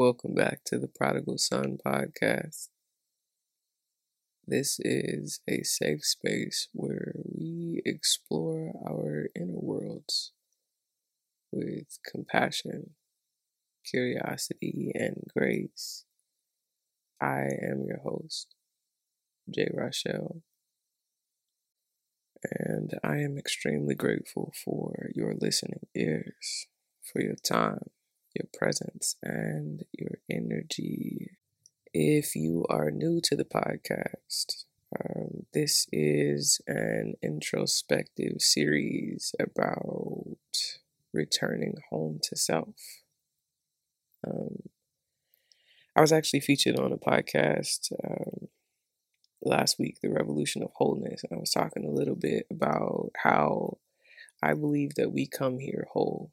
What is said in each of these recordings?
Welcome back to the Prodigal Son podcast. This is a safe space where we explore our inner worlds with compassion, curiosity, and grace. I am your host, Jay Rochelle, and I am extremely grateful for your listening ears, for your time your presence and your energy. If you are new to the podcast, um, this is an introspective series about returning home to self. Um, I was actually featured on a podcast um, last week, The Revolution of Wholeness, and I was talking a little bit about how I believe that we come here whole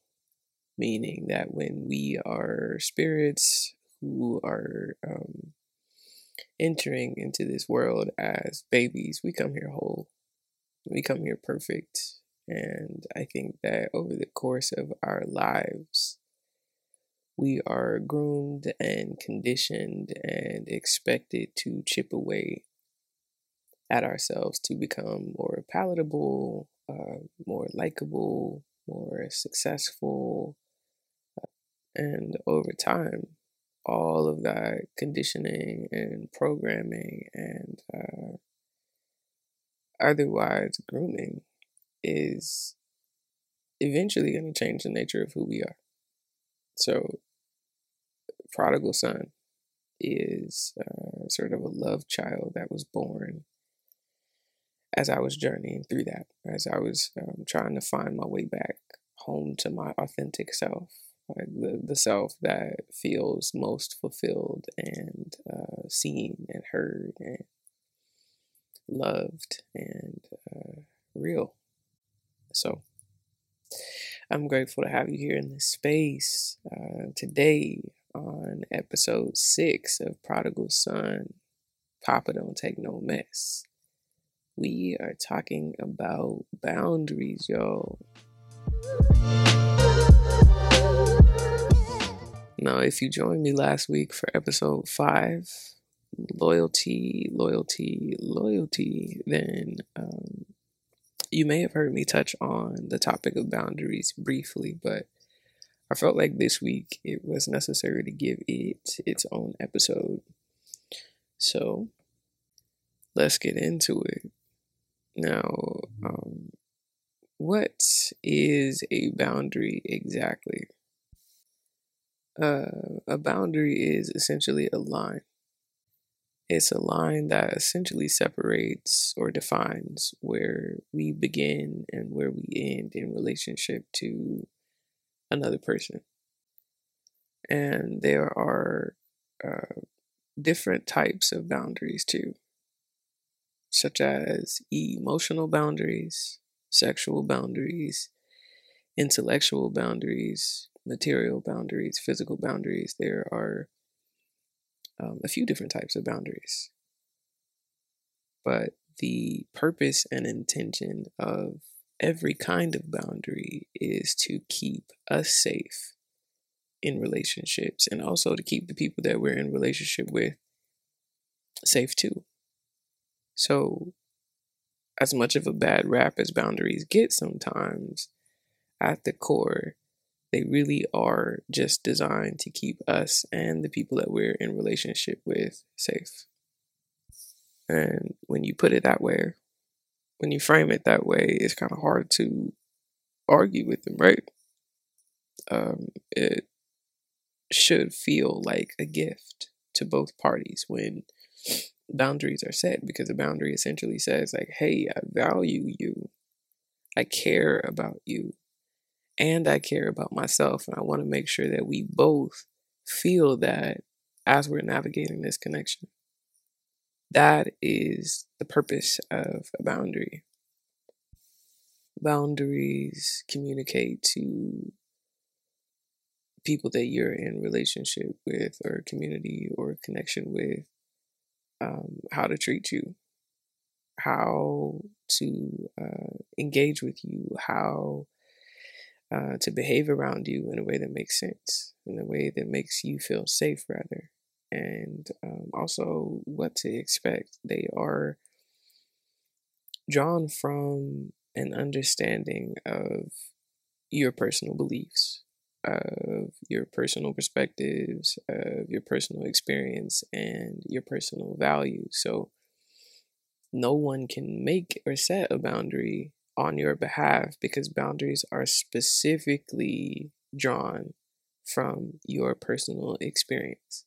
meaning that when we are spirits who are um, entering into this world as babies, we come here whole, we come here perfect. And I think that over the course of our lives, we are groomed and conditioned and expected to chip away at ourselves to become more palatable, uh, more likable, more successful, and over time, all of that conditioning and programming and uh, otherwise grooming is eventually going to change the nature of who we are. So, prodigal son is uh, sort of a love child that was born as I was journeying through that, as I was um, trying to find my way back home to my authentic self the, the self that feels most fulfilled and uh, seen and heard and loved and uh, real. So I'm grateful to have you here in this space uh, today on episode six of Prodigal Son. Papa Don't Take No Mess. We are talking about boundaries, y'all. Now, if you joined me last week for episode five, loyalty, loyalty, loyalty, then um, you may have heard me touch on the topic of boundaries briefly, but I felt like this week it was necessary to give it its own episode. So let's get into it. Now, um, what is a boundary exactly? Uh, a boundary is essentially a line. It's a line that essentially separates or defines where we begin and where we end in relationship to another person. And there are uh, different types of boundaries too, such as emotional boundaries, sexual boundaries, intellectual boundaries, material boundaries, physical boundaries. There are um, a few different types of boundaries. But the purpose and intention of every kind of boundary is to keep us safe in relationships and also to keep the people that we're in relationship with safe too. So, as much of a bad rap as boundaries get sometimes, at the core, they really are just designed to keep us and the people that we're in relationship with safe. And when you put it that way, when you frame it that way, it's kind of hard to argue with them, right? Um, it should feel like a gift to both parties when boundaries are set because a boundary essentially says like hey i value you i care about you and I care about myself. And I want to make sure that we both feel that as we're navigating this connection. That is the purpose of a boundary. Boundaries communicate to people that you're in relationship with or community or connection with um, how to treat you how to uh, engage with you how uh, to behave around you in a way that makes sense, in a way that makes you feel safe, rather, and um, also what to expect. They are drawn from an understanding of your personal beliefs, of your personal perspectives, of your personal experience, and your personal values. So, no one can make or set a boundary on your behalf because boundaries are specifically drawn from your personal experience.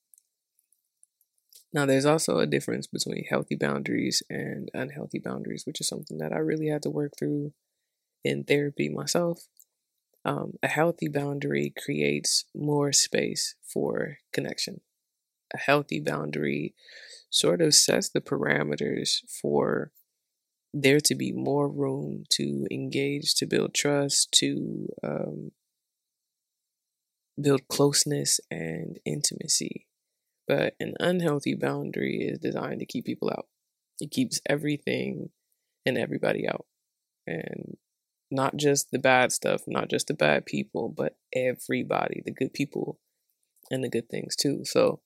Now, there's also a difference between healthy boundaries and unhealthy boundaries, which is something that I really had to work through in therapy myself. Um, a healthy boundary creates more space for connection. A healthy boundary sort of sets the parameters for there to be more room to engage, to build trust, to um, build closeness and intimacy. But an unhealthy boundary is designed to keep people out. It keeps everything and everybody out. And not just the bad stuff, not just the bad people, but everybody, the good people and the good things too. So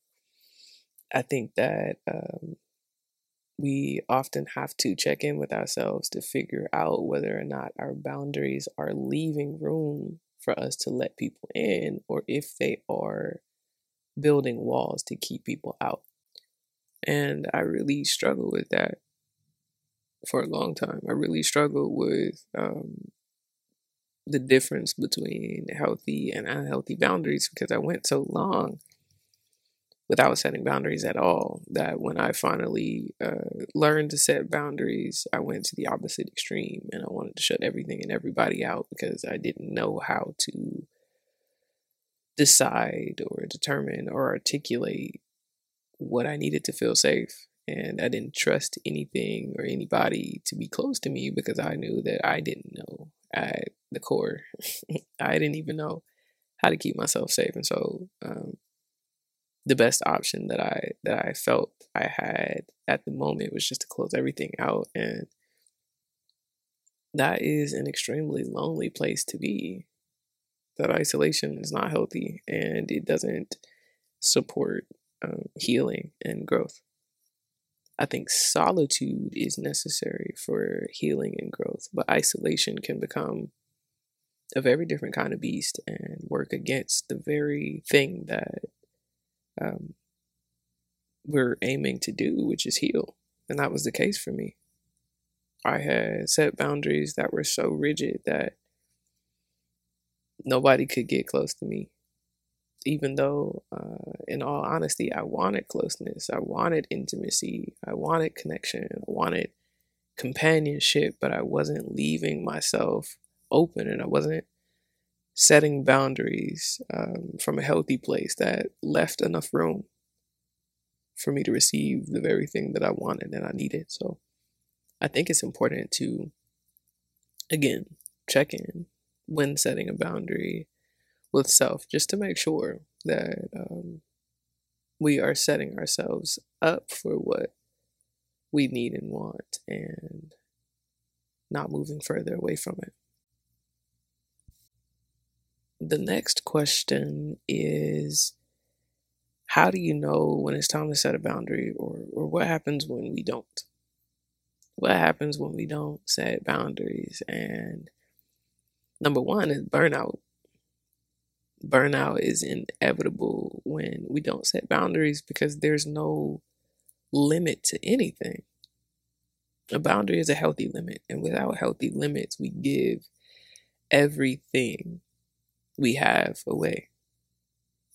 I think that um, we often have to check in with ourselves to figure out whether or not our boundaries are leaving room for us to let people in or if they are building walls to keep people out. And I really struggle with that for a long time. I really struggled with um, the difference between healthy and unhealthy boundaries because I went so long without setting boundaries at all. That when I finally uh, learned to set boundaries, I went to the opposite extreme and I wanted to shut everything and everybody out because I didn't know how to decide or determine or articulate what I needed to feel safe. And I didn't trust anything or anybody to be close to me because I knew that I didn't know at the core. I didn't even know how to keep myself safe. And so um, the best option that I that I felt I had at the moment was just to close everything out and that is an extremely lonely place to be. That isolation is not healthy and it doesn't support um, healing and growth. I think solitude is necessary for healing and growth, but isolation can become a very different kind of beast and work against the very thing that um, we're aiming to do, which is heal. And that was the case for me. I had set boundaries that were so rigid that nobody could get close to me. Even though, uh, in all honesty, I wanted closeness, I wanted intimacy, I wanted connection, I wanted companionship, but I wasn't leaving myself open and I wasn't setting boundaries um, from a healthy place that left enough room for me to receive the very thing that I wanted and I needed. So I think it's important to, again, check in when setting a boundary with self just to make sure that um, we are setting ourselves up for what we need and want and not moving further away from it the next question is how do you know when it's time to set a boundary or, or what happens when we don't? What happens when we don't set boundaries? And number one is burnout. Burnout is inevitable when we don't set boundaries because there's no limit to anything. A boundary is a healthy limit, and without healthy limits, we give everything we have away.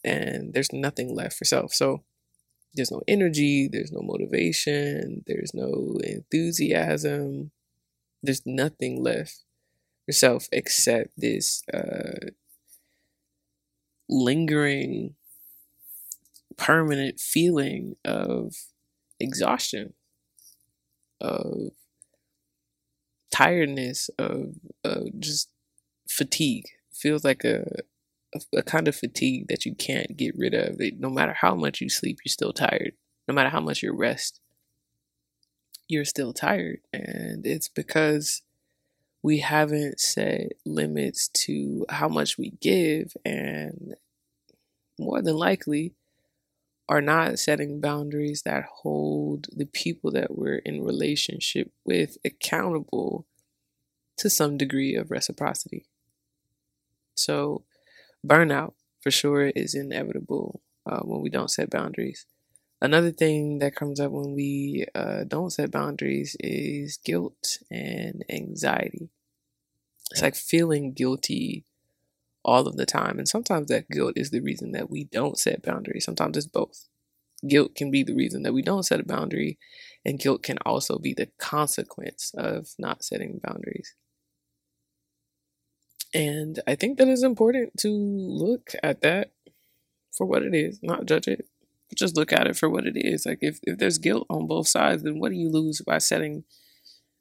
And there's nothing left for self. So there's no energy, there's no motivation, there's no enthusiasm, there's nothing left for self except this uh, lingering, permanent feeling of exhaustion, of tiredness, of, of just fatigue feels like a, a, kind of fatigue that you can't get rid of. No matter how much you sleep, you're still tired. No matter how much you rest, you're still tired. And it's because we haven't set limits to how much we give, and more than likely, are not setting boundaries that hold the people that we're in relationship with accountable to some degree of reciprocity. So, burnout for sure is inevitable uh, when we don't set boundaries. Another thing that comes up when we uh, don't set boundaries is guilt and anxiety. It's like feeling guilty all of the time. And sometimes that guilt is the reason that we don't set boundaries. Sometimes it's both. Guilt can be the reason that we don't set a boundary, and guilt can also be the consequence of not setting boundaries. And I think that it's important to look at that for what it is, not judge it. Just look at it for what it is. Like if, if there's guilt on both sides, then what do you lose by setting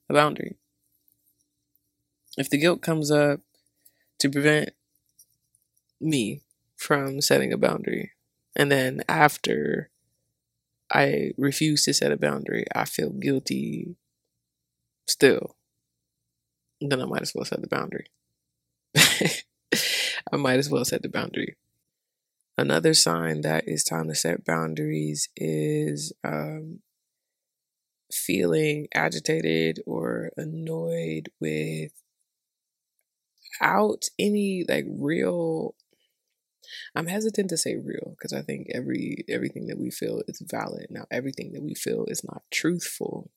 a boundary? If the guilt comes up to prevent me from setting a boundary, and then after I refuse to set a boundary, I feel guilty still, then I might as well set the boundary. I might as well set the boundary. Another sign that it's time to set boundaries is um, feeling agitated or annoyed without any like real I'm hesitant to say real because I think every everything that we feel is valid. Now everything that we feel is not truthful,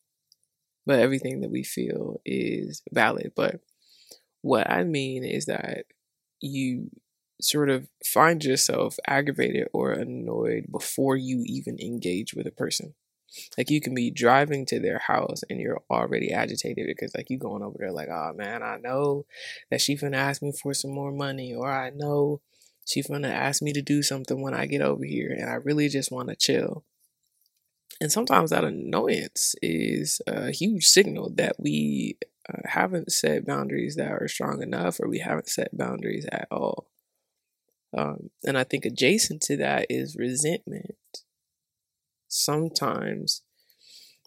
but everything that we feel is valid. But what I mean is that you sort of find yourself aggravated or annoyed before you even engage with a person. Like you can be driving to their house and you're already agitated because like you going over there like, oh man, I know that she finna ask me for some more money, or I know she's gonna ask me to do something when I get over here, and I really just want to chill. And sometimes that annoyance is a huge signal that we haven't set boundaries that are strong enough, or we haven't set boundaries at all. Um, and I think adjacent to that is resentment. Sometimes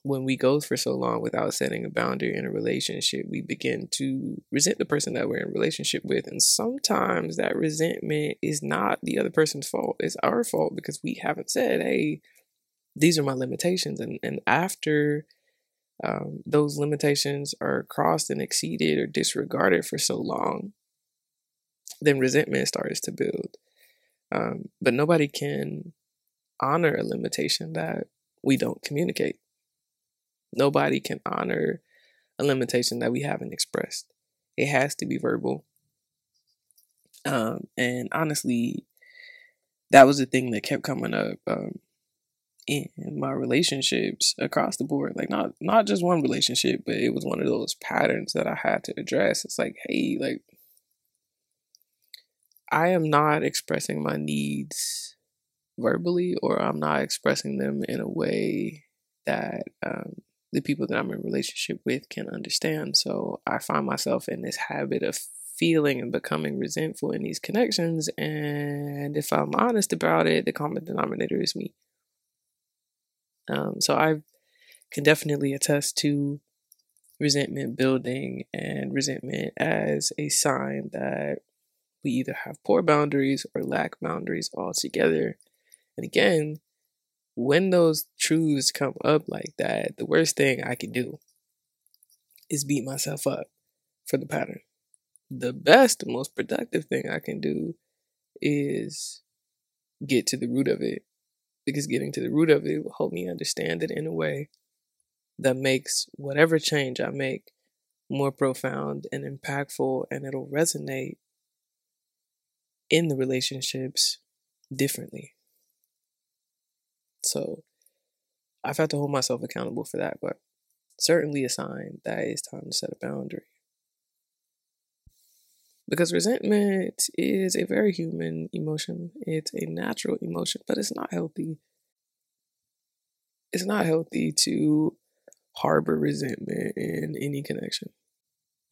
when we go for so long without setting a boundary in a relationship, we begin to resent the person that we're in relationship with. And sometimes that resentment is not the other person's fault. It's our fault because we haven't said, hey, these are my limitations. And, and after um, those limitations are crossed and exceeded or disregarded for so long, then resentment starts to build. Um, but nobody can honor a limitation that we don't communicate. Nobody can honor a limitation that we haven't expressed. It has to be verbal. Um, and honestly, that was the thing that kept coming up um, in my relationships across the board. Like not not just one relationship, but it was one of those patterns that I had to address. It's like, hey, like I am not expressing my needs verbally, or I'm not expressing them in a way that um, the people that I'm in relationship with can understand. So I find myself in this habit of feeling and becoming resentful in these connections. And if I'm honest about it, the common denominator is me. Um, so I can definitely attest to resentment building and resentment as a sign that we either have poor boundaries or lack boundaries altogether. And again, when those truths come up like that, the worst thing I can do is beat myself up for the pattern. The best, most productive thing I can do is get to the root of it. Because getting to the root of it will help me understand it in a way that makes whatever change I make more profound and impactful, and it'll resonate in the relationships differently. So I've had to hold myself accountable for that, but certainly a sign that it's time to set a boundary. Because resentment is a very human emotion. It's a natural emotion, but it's not healthy. It's not healthy to harbor resentment in any connection.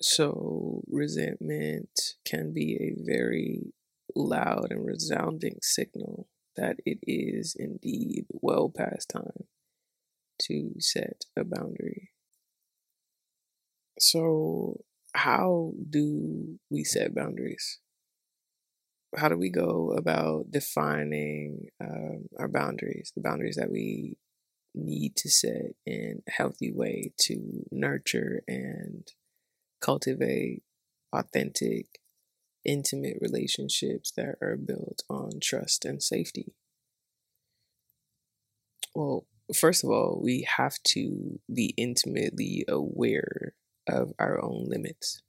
So, resentment can be a very loud and resounding signal that it is indeed well past time to set a boundary. So, how do we set boundaries? How do we go about defining um, our boundaries, the boundaries that we need to set in a healthy way to nurture and cultivate authentic, intimate relationships that are built on trust and safety? Well, first of all, we have to be intimately aware of our own limits.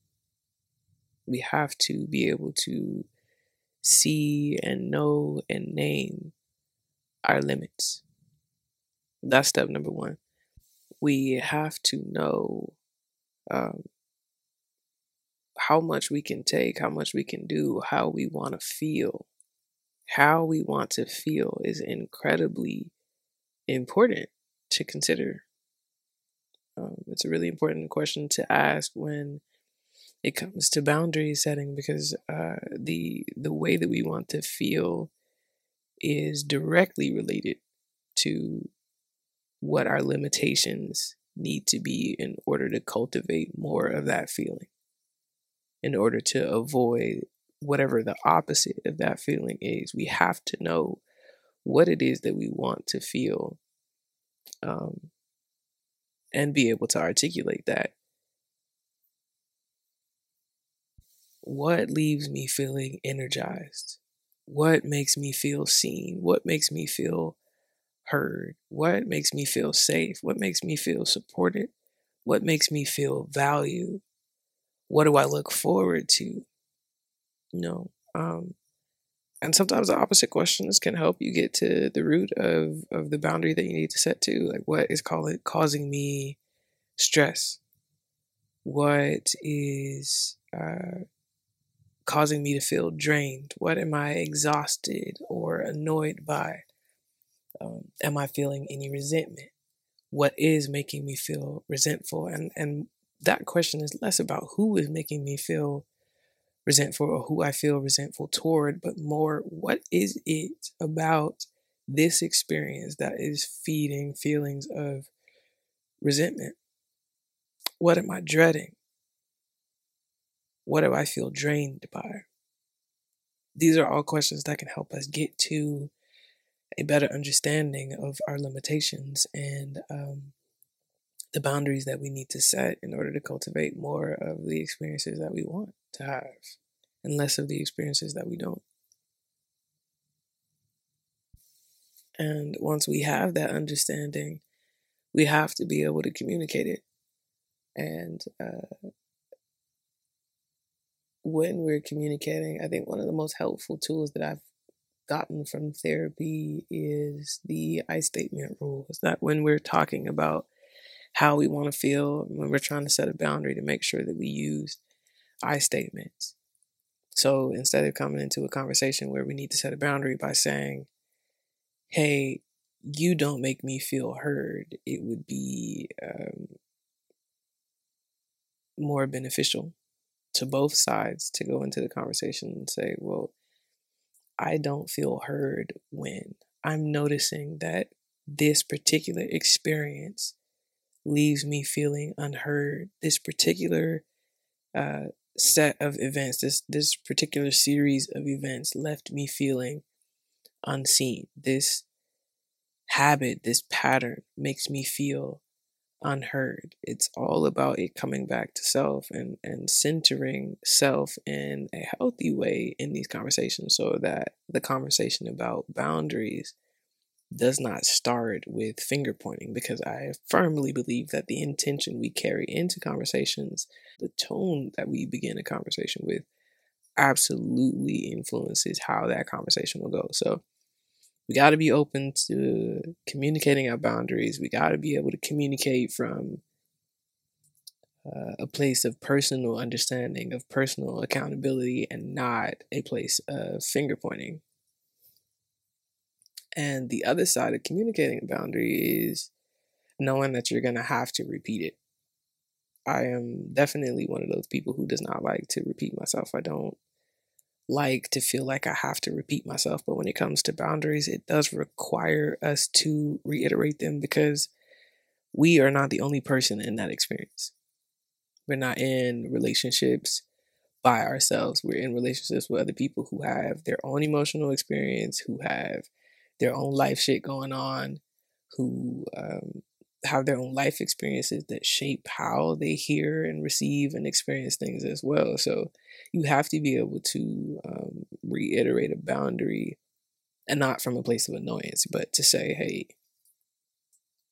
We have to be able to see and know and name our limits. That's step number one. We have to know um, how much we can take, how much we can do, how we want to feel. How we want to feel is incredibly important to consider. Um, it's a really important question to ask when it comes to boundary setting because uh, the the way that we want to feel is directly related to what our limitations need to be in order to cultivate more of that feeling. In order to avoid whatever the opposite of that feeling is we have to know what it is that we want to feel um, and be able to articulate that. What leaves me feeling energized? What makes me feel seen? What makes me feel heard? What makes me feel safe? What makes me feel supported? What makes me feel valued? What do I look forward to? You know, um, and sometimes the opposite questions can help you get to the root of of the boundary that you need to set to like what is call it causing me stress? What is uh, causing me to feel drained? What am i exhausted or annoyed by? Um, am i feeling any resentment? What is making me feel resentful? And and that question is less about who is making me feel resentful or who I feel resentful toward, but more what is it about this experience that is feeding feelings of resentment? What am I dreading? What do I feel drained by? These are all questions that can help us get to a better understanding of our limitations and um, the boundaries that we need to set in order to cultivate more of the experiences that we want to have and less of the experiences that we don't. And once we have that understanding, we have to be able to communicate it. And uh, when we're communicating, I think one of the most helpful tools that I've gotten from therapy is the I statement rule. Is that when we're talking about how we want to feel, when we're trying to set a boundary, to make sure that we use I statements. So instead of coming into a conversation where we need to set a boundary by saying, hey, you don't make me feel heard, it would be um, more beneficial to both sides to go into the conversation and say, well, I don't feel heard when I'm noticing that this particular experience leaves me feeling unheard. This particular uh, set of events, this this particular series of events left me feeling unseen. This habit, this pattern makes me feel unheard. It's all about it coming back to self and, and centering self in a healthy way in these conversations so that the conversation about boundaries does not start with finger pointing because I firmly believe that the intention we carry into conversations, the tone that we begin a conversation with, absolutely influences how that conversation will go. So we got to be open to communicating our boundaries. We got to be able to communicate from uh, a place of personal understanding, of personal accountability, and not a place of finger pointing. And the other side of communicating a boundary is knowing that you're going to have to repeat it. I am definitely one of those people who does not like to repeat myself. I don't like to feel like I have to repeat myself. But when it comes to boundaries, it does require us to reiterate them because we are not the only person in that experience. We're not in relationships by ourselves. We're in relationships with other people who have their own emotional experience, who have their own life shit going on, who um, have their own life experiences that shape how they hear and receive and experience things as well. So you have to be able to um, reiterate a boundary and not from a place of annoyance, but to say, hey,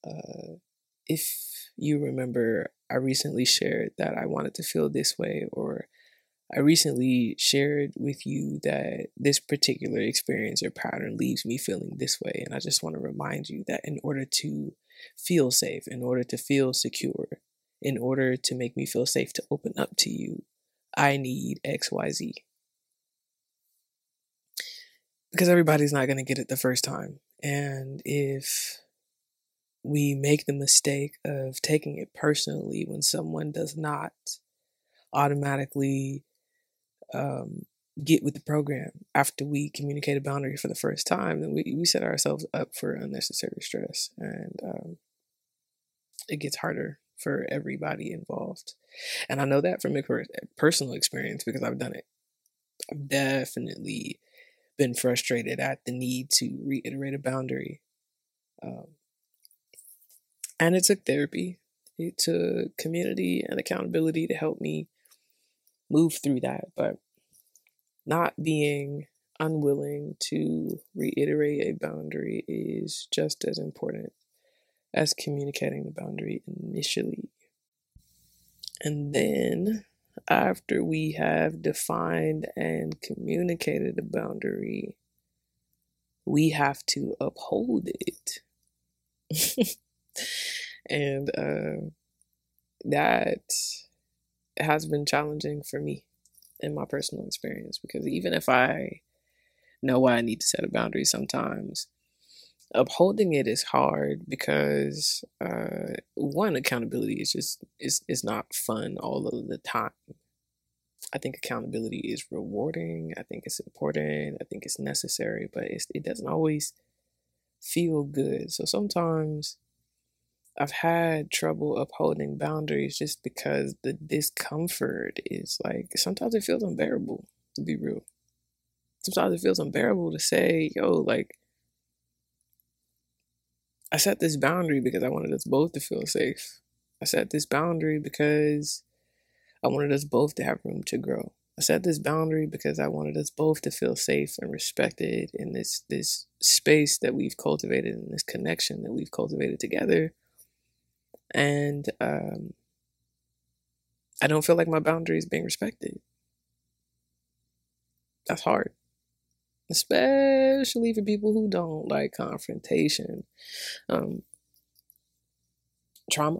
uh, if you remember, I recently shared that I wanted to feel this way, or I recently shared with you that this particular experience or pattern leaves me feeling this way. And I just want to remind you that in order to feel safe, in order to feel secure, in order to make me feel safe to open up to you, I need XYZ. Because everybody's not going to get it the first time. And if we make the mistake of taking it personally when someone does not automatically um, get with the program after we communicate a boundary for the first time, then we, we set ourselves up for unnecessary stress. And um, it gets harder for everybody involved. And I know that from a personal experience because I've done it. I've definitely been frustrated at the need to reiterate a boundary. Um, and it took therapy, it took community and accountability to help me move through that. But not being unwilling to reiterate a boundary is just as important as communicating the boundary initially. And then, after we have defined and communicated the boundary, we have to uphold it. and uh, that has been challenging for me in my personal experience because even if I know why I need to set a boundary sometimes, upholding it is hard because uh, one accountability is just is is not fun all of the time. I think accountability is rewarding. I think it's important. I think it's necessary, but it's, it doesn't always feel good. So sometimes I've had trouble upholding boundaries just because the discomfort is like sometimes it feels unbearable to be real. Sometimes it feels unbearable to say, yo, like I set this boundary because I wanted us both to feel safe. I set this boundary because I wanted us both to have room to grow. I set this boundary because I wanted us both to feel safe and respected in this this space that we've cultivated and this connection that we've cultivated together and um, I don't feel like my boundary is being respected. That's hard, especially for people who don't like confrontation. Um, trauma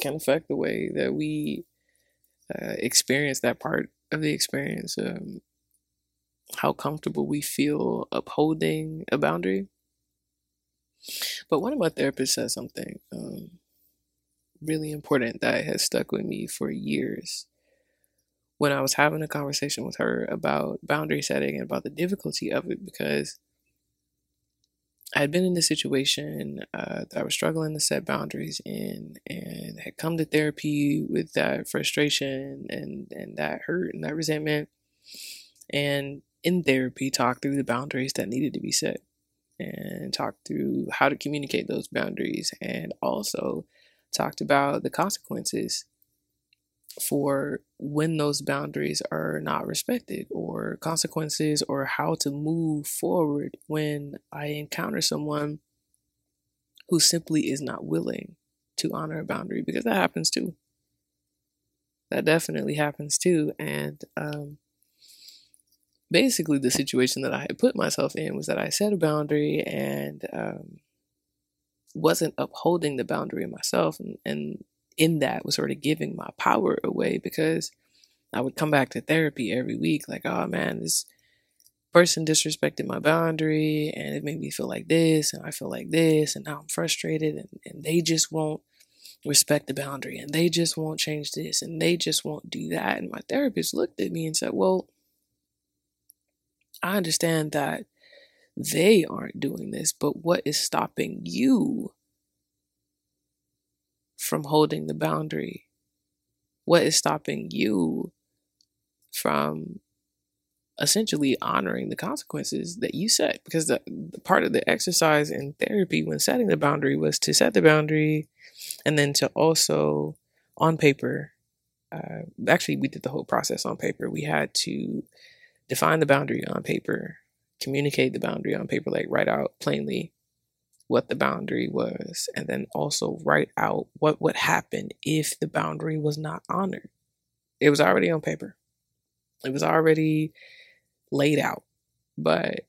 can affect the way that we uh, experience that part of the experience. Um, how comfortable we feel upholding a boundary. But one of my therapists said something. Um, really important that has stuck with me for years. When I was having a conversation with her about boundary setting and about the difficulty of it, because I had been in this situation uh, that I was struggling to set boundaries in, and had come to therapy with that frustration and and that hurt and that resentment, and in therapy talked through the boundaries that needed to be set, and talked through how to communicate those boundaries, and also talked about the consequences for when those boundaries are not respected or consequences or how to move forward when I encounter someone who simply is not willing to honor a boundary because that happens too. That definitely happens too. And um, basically, the situation that I had put myself in was that I set a boundary and um, wasn't upholding the boundary of myself and, and in that was sort of giving my power away because I would come back to therapy every week like, oh man, this person disrespected my boundary and it made me feel like this and I feel like this and now I'm frustrated and, and they just won't respect the boundary and they just won't change this and they just won't do that. And my therapist looked at me and said, Well, I understand that they aren't doing this, but what is stopping you from holding the boundary? What is stopping you from essentially honoring the consequences that you set? Because the, the part of the exercise in therapy when setting the boundary was to set the boundary and then to also on paper uh, actually we did the whole process on paper. We had to define the boundary on paper communicate the boundary on paper like write out plainly what the boundary was and then also write out what would happen if the boundary was not honored. It was already on paper. It was already laid out. But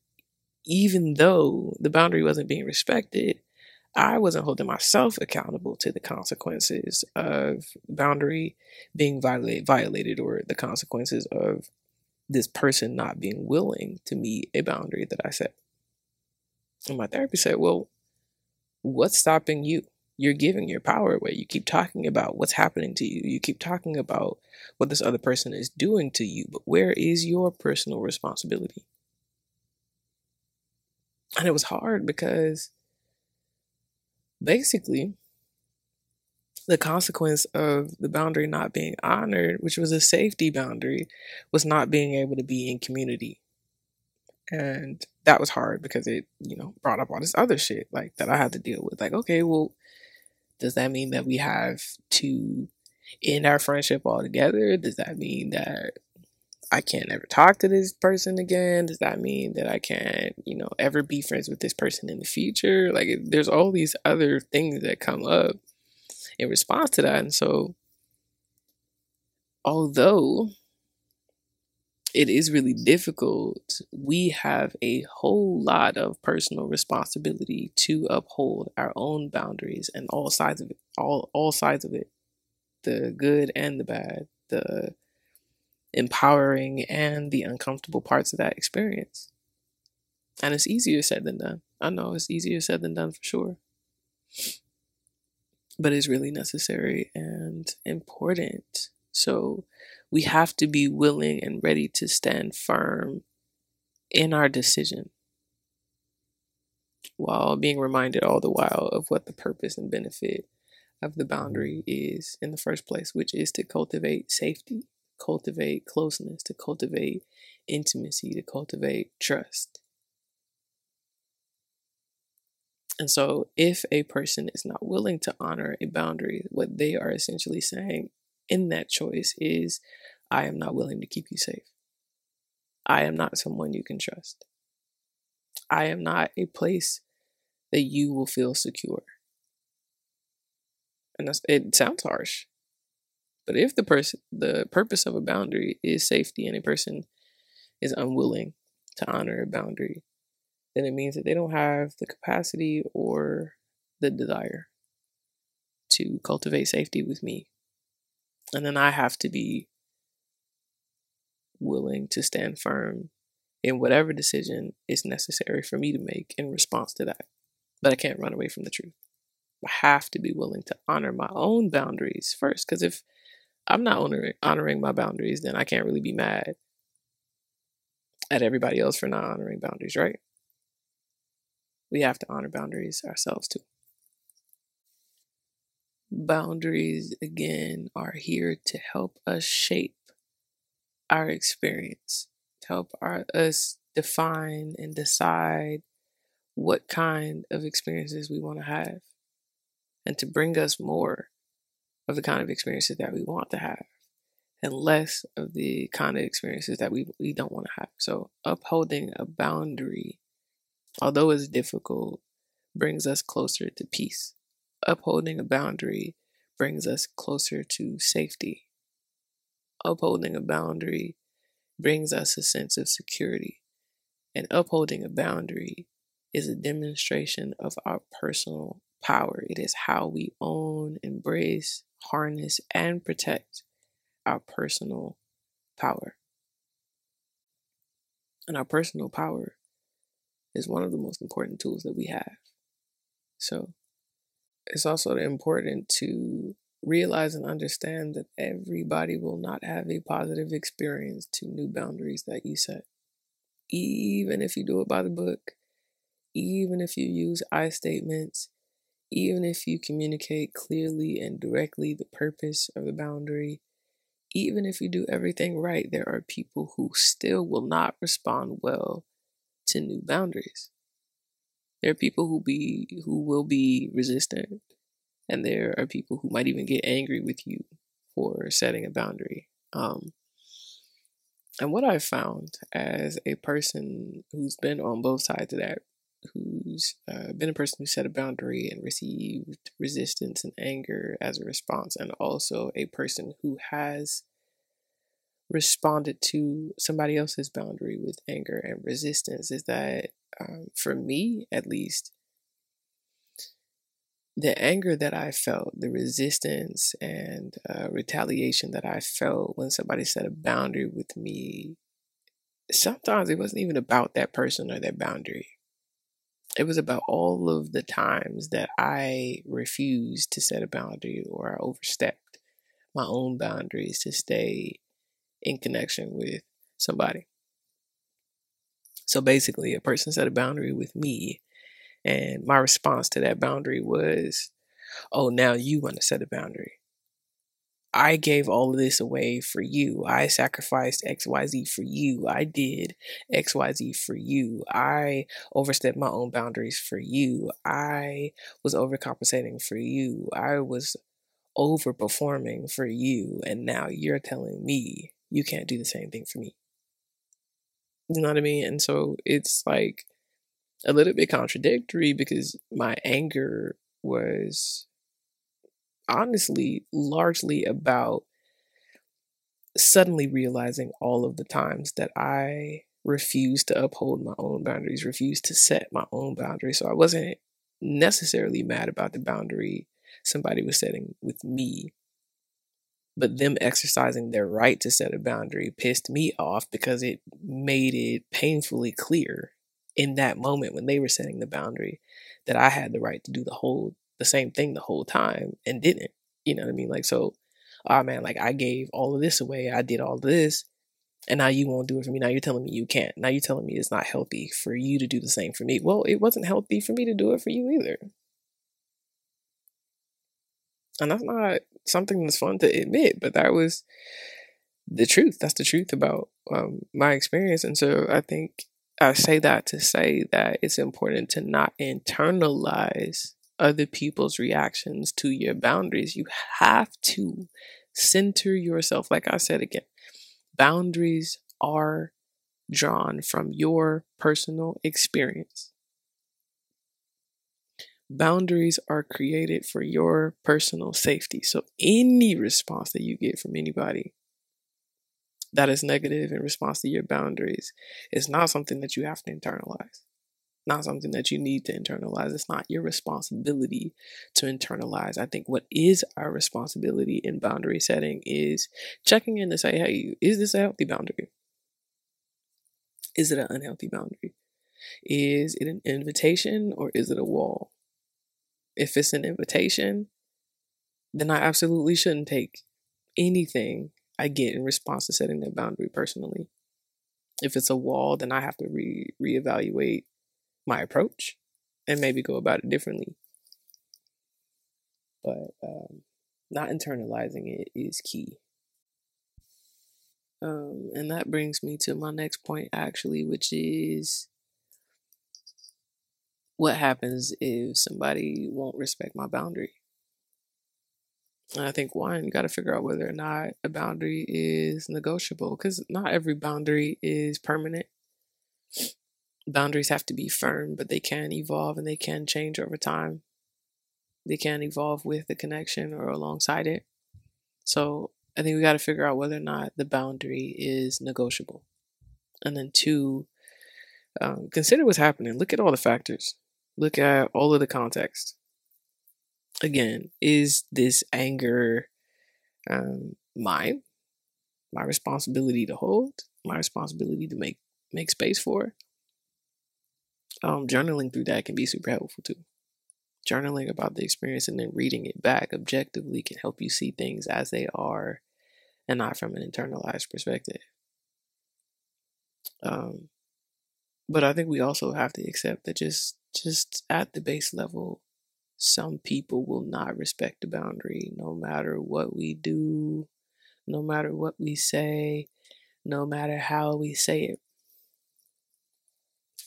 even though the boundary wasn't being respected I wasn't holding myself accountable to the consequences of boundary being violate, violated or the consequences of this person not being willing to meet a boundary that I set. And my therapist said, Well, what's stopping you? You're giving your power away. You keep talking about what's happening to you. You keep talking about what this other person is doing to you, but where is your personal responsibility? And it was hard because basically the consequence of the boundary not being honored, which was a safety boundary, was not being able to be in community. And that was hard because it, you know, brought up all this other shit like that I had to deal with. Like, okay, well, does that mean that we have to end our friendship altogether? Does that mean that I can't ever talk to this person again? Does that mean that I can't, you know, ever be friends with this person in the future? Like, there's all these other things that come up in response to that. And so, although it is really difficult, we have a whole lot of personal responsibility to uphold our own boundaries and all sides of it, all all sides of it, the good and the bad, the empowering and the uncomfortable parts of that experience. And it's easier said than done. I know it's easier said than done for sure. But is really necessary and important. So we have to be willing and ready to stand firm in our decision while being reminded all the while of what the purpose and benefit of the boundary is in the first place, which is to cultivate safety cultivate closeness, to cultivate intimacy, to cultivate trust. And so, if a person is not willing to honor a boundary, what they are essentially saying in that choice is, I am not willing to keep you safe. I am not someone you can trust. I am not a place that you will feel secure. And that's, it sounds harsh, but if the person, the purpose of a boundary is safety, and a person is unwilling to honor a boundary, then it means that they don't have the capacity or the desire to cultivate safety with me. And then I have to be willing to stand firm in whatever decision is necessary for me to make in response to that. But I can't run away from the truth. I have to be willing to honor my own boundaries first. Because if I'm not honoring, honoring my boundaries, then I can't really be mad at everybody else for not honoring boundaries, right? We have to honor boundaries ourselves too. Boundaries, again, are here to help us shape our experience, to help our, us define and decide what kind of experiences we want to have, and to bring us more of the kind of experiences that we want to have and less of the kind of experiences that we, we don't want to have. So, upholding a boundary, although it's difficult, brings us closer to peace. Upholding a boundary brings us closer to safety. Upholding a boundary brings us a sense of security. And upholding a boundary is a demonstration of our personal power. It is how we own, embrace, harness, and protect our personal power. And our personal power is one of the most important tools that we have. So it's also important to realize and understand that everybody will not have a positive experience to new boundaries that you set. Even if you do it by the book, even if you use I statements, even if you communicate clearly and directly the purpose of the boundary, even if you do everything right, there are people who still will not respond well to new boundaries. There are people who be who will be resistant, and there are people who might even get angry with you for setting a boundary. Um, and what I've found as a person who's been on both sides of that, who's uh, been a person who set a boundary and received resistance and anger as a response, and also a person who has responded to somebody else's boundary with anger and resistance, is that um, for me at least, the anger that I felt, the resistance and uh, retaliation that I felt when somebody set a boundary with me, sometimes it wasn't even about that person or that boundary. It was about all of the times that I refused to set a boundary or I overstepped my own boundaries to stay in connection with somebody. So basically, a person set a boundary with me and my response to that boundary was, oh, now you want to set a boundary. I gave all of this away for you. I sacrificed XYZ for you. I did XYZ for you. I overstepped my own boundaries for you. I was overcompensating for you. I was overperforming for you. And now you're telling me you can't do the same thing for me. You know what I mean? And so it's like a little bit contradictory because my anger was honestly largely about suddenly realizing all of the times that I refused to uphold my own boundaries, refused to set my own boundaries. So I wasn't necessarily mad about the boundary somebody was setting with me. But them exercising their right to set a boundary pissed me off because it made it painfully clear in that moment when they were setting the boundary that I had the right to do the whole the same thing the whole time and didn't. You know what I mean? Like so, oh man, like I gave all of this away, I did all this, and now you won't do it for me. Now you're telling me you can't. Now you're telling me it's not healthy for you to do the same for me. Well, it wasn't healthy for me to do it for you either. And that's not something that's fun to admit, but that was the truth. That's the truth about um, my experience. And so I think I say that to say that it's important to not internalize other people's reactions to your boundaries. You have to center yourself. Like I said again, boundaries are drawn from your personal experience. Boundaries are created for your personal safety. So, any response that you get from anybody that is negative in response to your boundaries is not something that you have to internalize. Not something that you need to internalize. It's not your responsibility to internalize. I think what is our responsibility in boundary setting is checking in to say, hey, is this a healthy boundary? Is it an unhealthy boundary? Is it an invitation or is it a wall? If it's an invitation, then I absolutely shouldn't take anything I get in response to setting that boundary personally. If it's a wall, then I have to re reevaluate my approach and maybe go about it differently. But um, not internalizing it is key. Um, and that brings me to my next point, actually, which is what happens if somebody won't respect my boundary? And I think one, you got to figure out whether or not a boundary is negotiable because not every boundary is permanent. Boundaries have to be firm, but they can evolve and they can change over time. They can evolve with the connection or alongside it. So I think we got to figure out whether or not the boundary is negotiable. And then two, um, consider what's happening. Look at all the factors. Look at all of the context again, is this anger um, mine? My responsibility to hold, my responsibility to make make space for. Um, journaling through that can be super helpful too. Journaling about the experience and then reading it back objectively can help you see things as they are and not from an internalized perspective. Um, but I think we also have to accept that just just at the base level, some people will not respect the boundary no matter what we do, no matter what we say, no matter how we say it.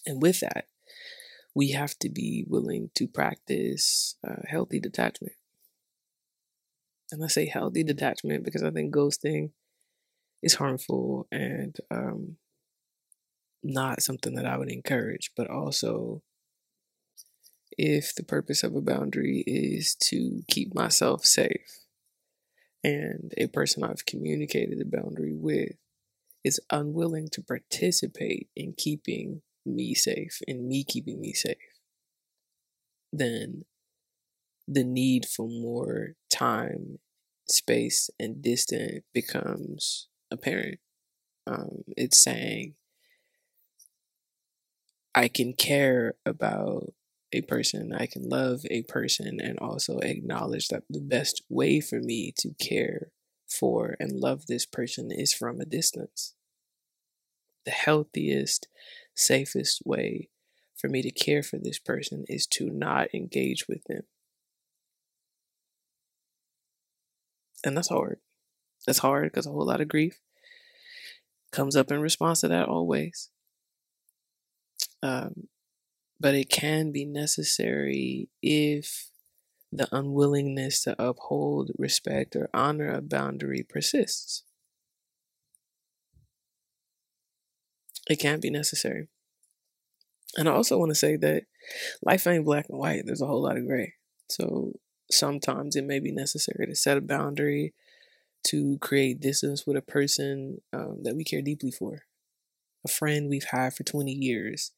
And with that, we have to be willing to practice uh, healthy detachment. And I say healthy detachment because I think ghosting is harmful and um, not something that I would encourage, but also if the purpose of a boundary is to keep myself safe and a person I've communicated the boundary with is unwilling to participate in keeping me safe and me keeping me safe, then the need for more time, space, and distance becomes apparent. Um, it's saying, I can care about a person, I can love a person, and also acknowledge that the best way for me to care for and love this person is from a distance. The healthiest, safest way for me to care for this person is to not engage with them. And that's hard. That's hard because a whole lot of grief comes up in response to that always. Um, but it can be necessary if the unwillingness to uphold, respect, or honor a boundary persists. It can be necessary. And I also want to say that life ain't black and white, there's a whole lot of gray. So sometimes it may be necessary to set a boundary to create distance with a person um, that we care deeply for, a friend we've had for 20 years,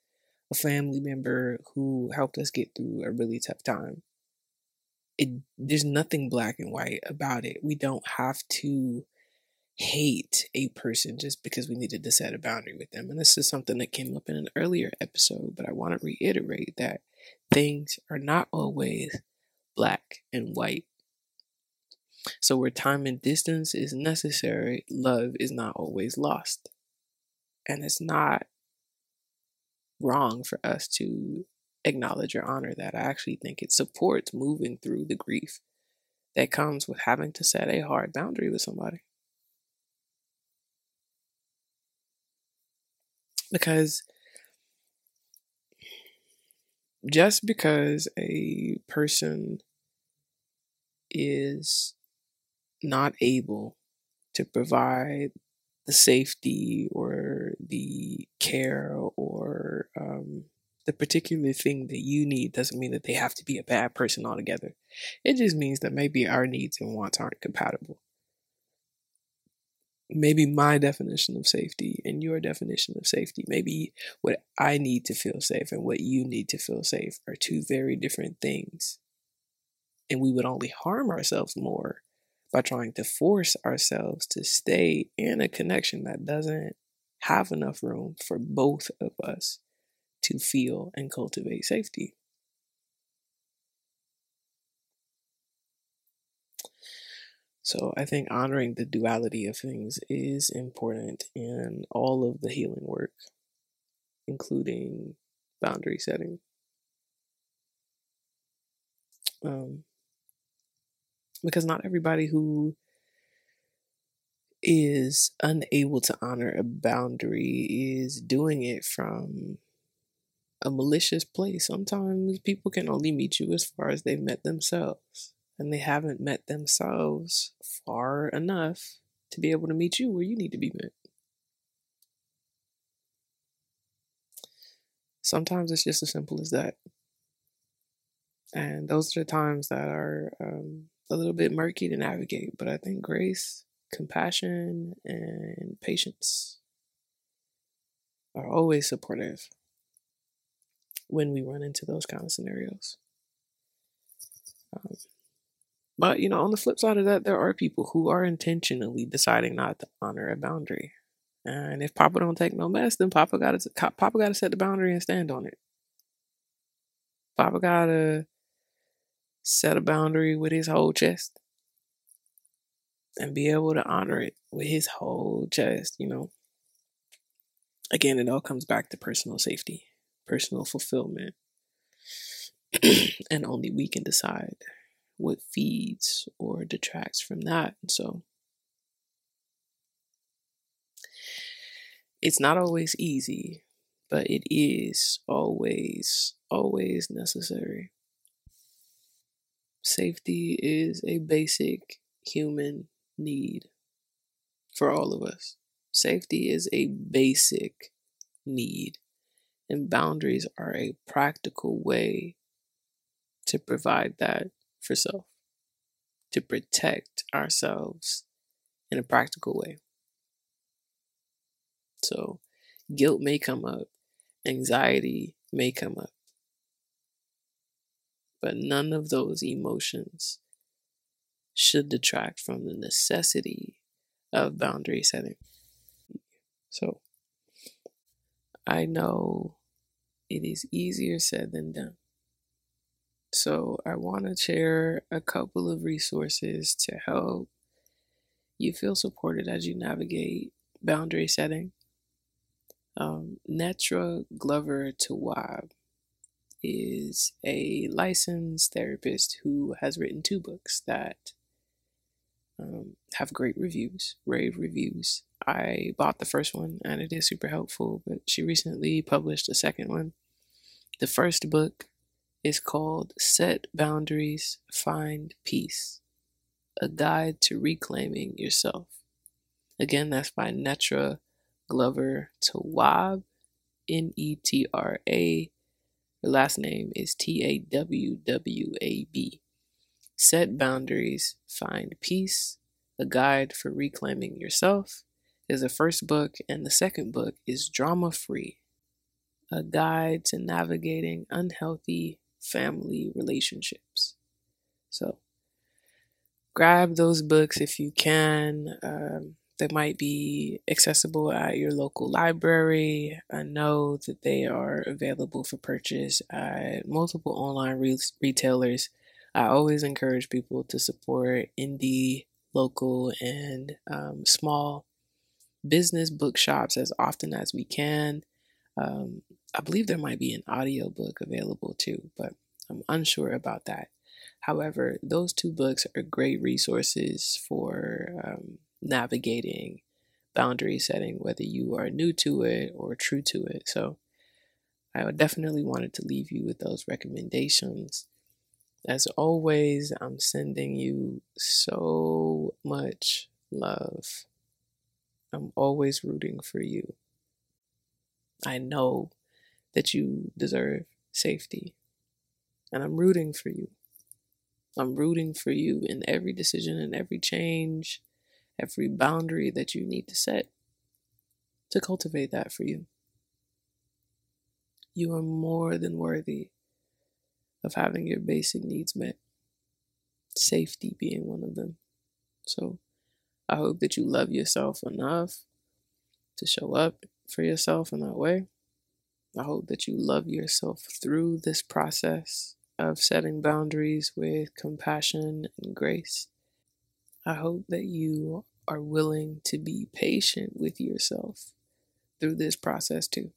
a family member who helped us get through a really tough time. It, there's nothing black and white about it. We don't have to hate a person just because we needed to set a boundary with them. And this is something that came up in an earlier episode, but I want to reiterate that things are not always black and white. So, where time and distance is necessary, love is not always lost. And it's not wrong for us to acknowledge or honor that. I actually think it supports moving through the grief that comes with having to set a hard boundary with somebody. Because just because a person is not able to provide the safety or the care um, the particular thing that you need doesn't mean that they have to be a bad person altogether. It just means that maybe our needs and wants aren't compatible. Maybe my definition of safety and your definition of safety, maybe what I need to feel safe and what you need to feel safe are two very different things and we would only harm ourselves more by trying to force ourselves to stay in a connection that doesn't have enough room for both of us to feel and cultivate safety. So I think honoring the duality of things is important in all of the healing work, including boundary setting. Um, because not everybody who is unable to honor a boundary is doing it from a malicious place. Sometimes people can only meet you as far as they've met themselves, and they haven't met themselves far enough to be able to meet you where you need to be met. Sometimes it's just as simple as that. And those are the times that are um, a little bit murky to navigate, but I think grace, compassion, and patience are always supportive when we run into those kind of scenarios. Um, but you know, on the flip side of that, there are people who are intentionally deciding not to honor a boundary. And if Papa don't take no mess, then Papa got to Papa got to set the boundary and stand on it. Papa got to set a boundary with his whole chest and be able to honor it with his whole chest, you know. Again, it all comes back to personal safety, personal fulfillment. and only we can decide what feeds or detracts from that. And so It's not always easy, but it is always, always necessary. Safety is a basic human need for all of us. Safety is a basic need, and boundaries are a practical way to provide that for self, to protect ourselves in a practical way. So, guilt may come up, anxiety may come up, but none of those emotions should detract from the necessity of boundary setting. So, I know it is easier said than done. So, I want to share a couple of resources to help you feel supported as you navigate boundary setting. Um, Nedra Glover Tawwab is a licensed therapist who has written two books that um, have great reviews, rave reviews. I bought the first one and it is super helpful, but she recently published a second one. The first book is called Set Boundaries, Find Peace A Guide to Reclaiming Yourself. Again, that's by Nedra Glover Tawwab, N E T R A. Her last name is T A W W A B. Set Boundaries, Find Peace, A Guide for Reclaiming Yourself is the first book, and the second book is Drama Free, A Guide to Navigating Unhealthy Family Relationships. So, grab those books if you can. Um, they might be accessible at your local library. I know that they are available for purchase at multiple online re- retailers. I always encourage people to support indie, local, and um, small business bookshops as often as we can. Um, I believe there might be an audio book available too, but I'm unsure about that. However, those two books are great resources for um, navigating boundary setting, whether you are new to it or true to it. So I definitely wanted to leave you with those recommendations. As always, I'm sending you so much love. I'm always rooting for you. I know that you deserve safety, and I'm rooting for you. I'm rooting for you in every decision and every change every boundary that you need to set to cultivate that for you. You are more than worthy of having your basic needs met, safety being one of them. So I hope that you love yourself enough to show up for yourself in that way. I hope that you love yourself through this process of setting boundaries with compassion and grace. I hope that you are willing to be patient with yourself through this process too.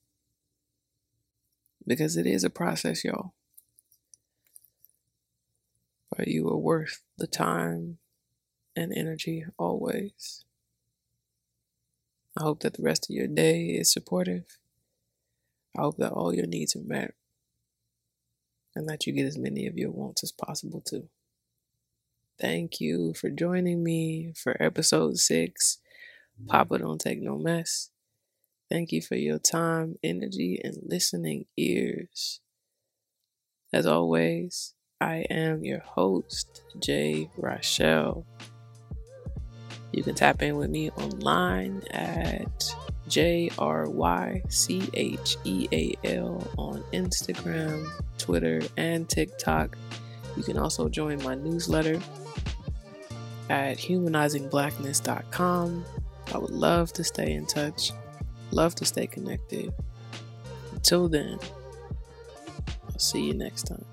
Because it is a process, y'all. But you are worth the time and energy always. I hope that the rest of your day is supportive. I hope that all your needs are met and that you get as many of your wants as possible too. Thank you for joining me for episode six. Papa Don't Take No Mess. Thank you for your time, energy, and listening ears. As always, I am your host, Jay Rochelle. You can tap in with me online at J R Y C H E A L on Instagram, Twitter, and TikTok. You can also join my newsletter at humanizingblackness.com. I would love to stay in touch, love to stay connected. Until then, I'll see you next time.